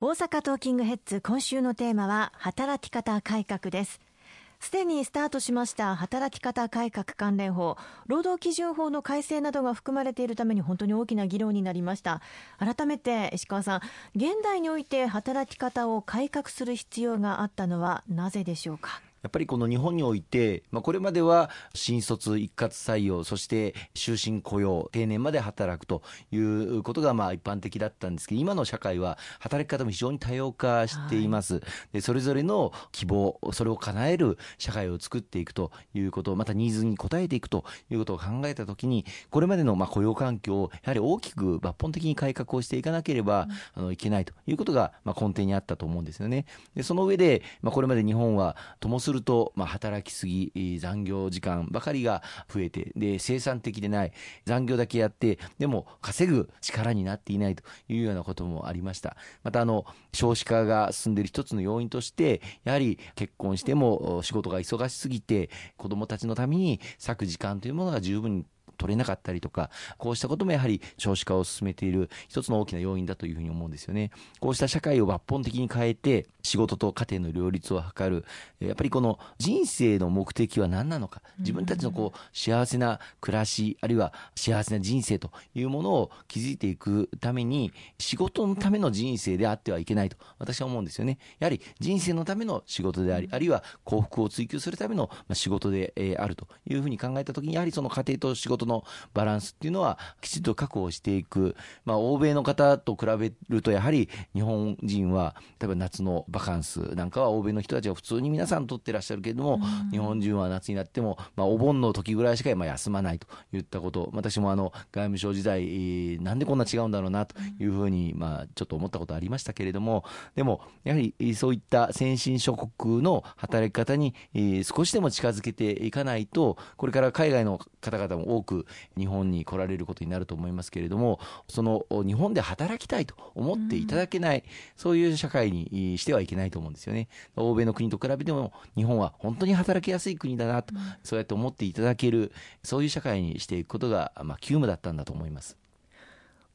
大阪トーキングヘッズ今週のテーマは働き方改革です。すでにスタートしました働き方改革関連法。労働基準法の改正などが含まれているために本当に大きな議論になりました。改めて石川さん現代において働き方を改革する必要があったのはなぜでしょうか？やっぱりこの日本において、まあ、これまでは新卒一括採用、そして終身雇用、定年まで働くということがまあ一般的だったんですけど、今の社会は働き方も非常に多様化しています。はい、でそれぞれの希望、それを叶える社会を作っていくということ、またニーズに応えていくということを考えたときに、これまでのまあ雇用環境をやはり大きく抜本的に改革をしていかなければ、あのいけないということがまあ根底にあったと思うんですよね。でその上で、まあ、これまで日本はともすると、まあ、働きすぎ、残業時間ばかりが増えて、で、生産的でない、残業だけやって、でも稼ぐ力になっていないというようなこともありました。また、あの、少子化が進んでいる一つの要因として、やはり結婚しても仕事が忙しすぎて、子供たちのために割く時間というものが十分に取れなかったりとか、こうしたこともやはり少子化を進めている一つの大きな要因だというふうに思うんですよね。こうした社会を抜本的に変えて、仕事と家庭の両立を図る、やっぱりこの人生の目的は何なのか、自分たちのこう幸せな暮らし、あるいは幸せな人生というものを築いていくために、仕事のための人生であってはいけないと私は思うんですよね。やはり人生のための仕事であり、あるいは幸福を追求するための仕事であるというふうに考えたときに、やはりその家庭と仕事のバランスっていうのはきちんと確保していく、まあ、欧米の方と比べるとやはり日本人は例えば夏のバカンスなんかは欧米の人たちは普通に皆さん取ってらっしゃるけれども、日本人は夏になっても、まあ、お盆の時ぐらいしかまあ休まないといったこと。私もあの外務省時代なんでこんな違うんだろうなというふうに、まあ、ちょっと思ったことありましたけれども。でもやはりそういった先進諸国の働き方に少しでも近づけていかないとこれから海外の方々も多く日本に来られることになると思いますけれどもその日本で働きたいと思っていただけない、うん、そういう社会にしてはいけないと思うんですよね。欧米の国と比べても日本は本当に働きやすい国だなと、うん、そうやって思っていただけるそういう社会にしていくことが、まあ、急務だったんだと思います。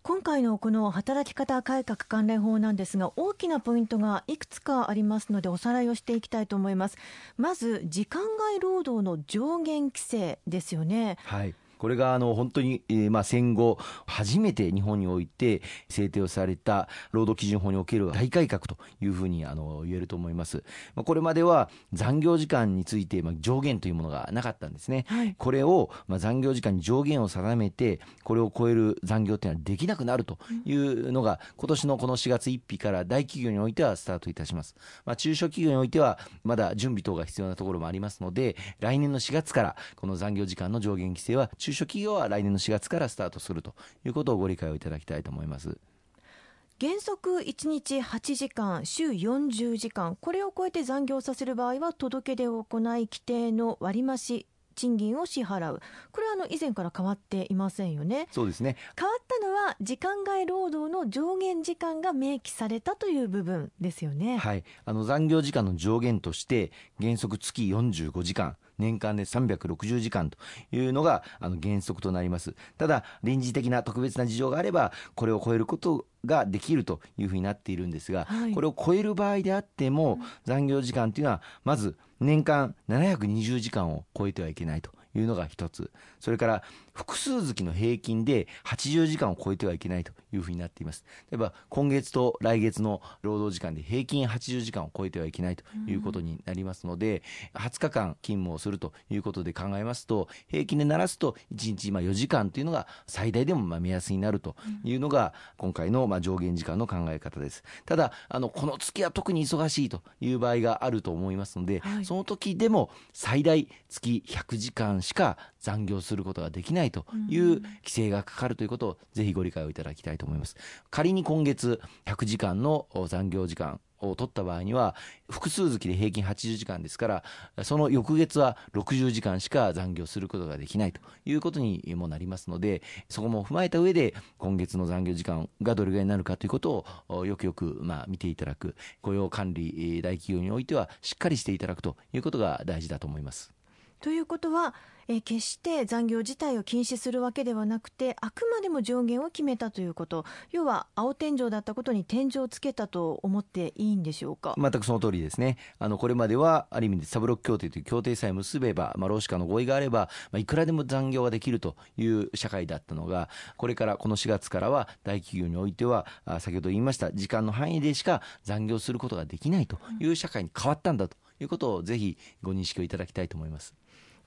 今回のこの働き方改革関連法なんですが大きなポイントがいくつかありますのでおさらいをしていきたいと思います。まず時間外労働の上限規制ですよね。はいこれがあの本当に、えー、まあ戦後初めて日本において制定をされた労働基準法における大改革というふうにあの言えると思います。まあ、これまでは残業時間についてまあ上限というものがなかったんですね。はい、これをまあ残業時間に上限を定めてこれを超える残業というのはできなくなるというのが今年のこの4月1日から大企業においてはスタートいたします。まあ、中小企業においてはまだ準備等が必要なところもありますので来年の4月からこの残業時間の上限規制は中小企業は来年の4月からスタートするということをご理解をいただきたいと思います。原則1日8時間、週40時間、これを超えて残業させる場合は届け出を行い、規定の割増賃金を支払う。これはあの以前から変わっていませんよね。そうですね。変わったのは時間外労働の上限時間が明記されたという部分ですよね。はい。あの残業時間の上限として原則月45時間年間で360時間というのがあの原則となります。ただ、臨時的な特別な事情があれば、これを超えることができるというふうになっているんですが、はい、これを超える場合であっても、残業時間というのは、まず年間720時間を超えてはいけないと。いうのが一つ。それから複数月の平均で80時間を超えてはいけないというふうになっています。例えば今月と来月の労働時間で平均80時間を超えてはいけないということになりますので、20日間勤務をするということで考えますと、平均でならすと1日今4時間というのが最大でもまあ目安になるというのが今回のまあ上限時間の考え方です。ただ、あの、この月は特に忙しいという場合があると思いますので、はい、その時でも最大月100時間しか残業することができないという規制がかかるということをぜひご理解をいただきたいと思います。仮に今月100時間の残業時間を取った場合には複数月で平均80時間ですからその翌月は60時間しか残業することができないということにもなりますのでそこも踏まえた上で今月の残業時間がどれぐらいになるかということをよくよくまあ見ていただく雇用管理大企業においてはしっかりしていただくということが大事だと思います。ということはえ決して残業自体を禁止するわけではなくてあくまでも上限を決めたということ。要は青天井だったことに天井をつけたと思っていいんでしょうか？全くその通りですね。あのこれまではある意味でサブロック協定という協定さえ結べば、まあ、労使間の合意があれば、まあ、いくらでも残業ができるという社会だったのがこれからこの4月からは大企業においてはあ先ほど言いました時間の範囲でしか残業することができないという社会に変わったんだということをぜひご認識をいただきたいと思います。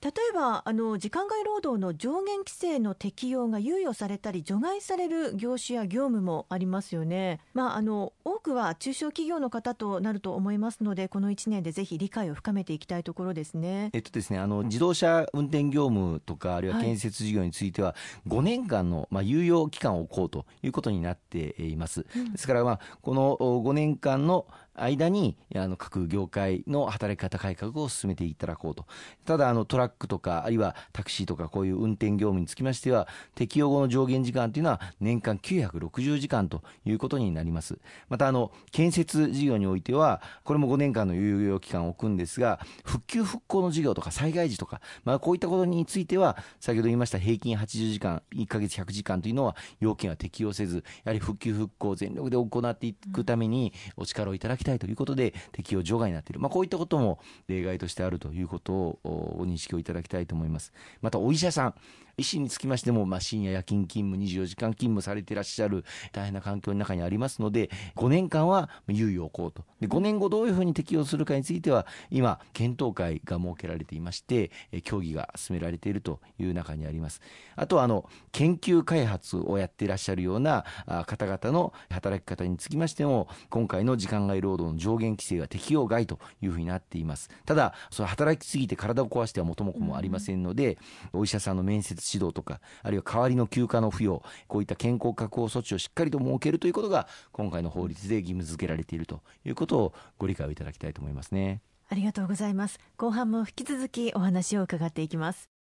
例えばあの時間外労働の上限規制の適用が猶予されたり除外される業種や業務もありますよね、まあ、あの多くは中小企業の方となると思いますのでこの1年でぜひ理解を深めていきたいところですね,、えっとですねあの自動車運転業務とかあるいは建設事業については、5年間の、まあ、猶予期間を置こうということになっています、うん、ですから、まあ、この5年間の間にあの各業界の働き方改革を進めていただこうと。ただあのトラックとかあるいはタクシーとかこういう運転業務につきましては適用後の上限時間というのは年間960時間ということになります。またあの建設事業においてはこれも5年間の猶予期間を置くんですが復旧復興の事業とか災害時とか、まあ、こういったことについては先ほど言いました平均80時間1ヶ月100時間というのは要件は適用せずやはり復旧復興を全力で行っていくためにお力をいただきたいということで適用除外になっている、まあ、こういったことも例外としてあるということをご認識をいただきたいと思います。またお医者さん医師につきましても、まあ、深夜夜勤勤務、24時間勤務されていらっしゃる大変な環境の中にありますので、5年間は猶予を置こうと。で、5年後どういうふうに適用するかについては、今、検討会が設けられていまして、協議が進められているという中にあります。あとは、あの、研究開発をやっていらっしゃるような方々の働き方につきましても、今回の時間外労働の上限規制は適用外というふうになっています。ただ、その働きすぎて体を壊しては元も子もありませんので、お医者さんの面接指導とか、あるいは代わりの休暇の付与、こういった健康確保措置をしっかりと設けるということが、今回の法律で義務付けられているということをご理解をいただきたいと思いますね。ありがとうございます。後半も引き続きお話を伺っていきます。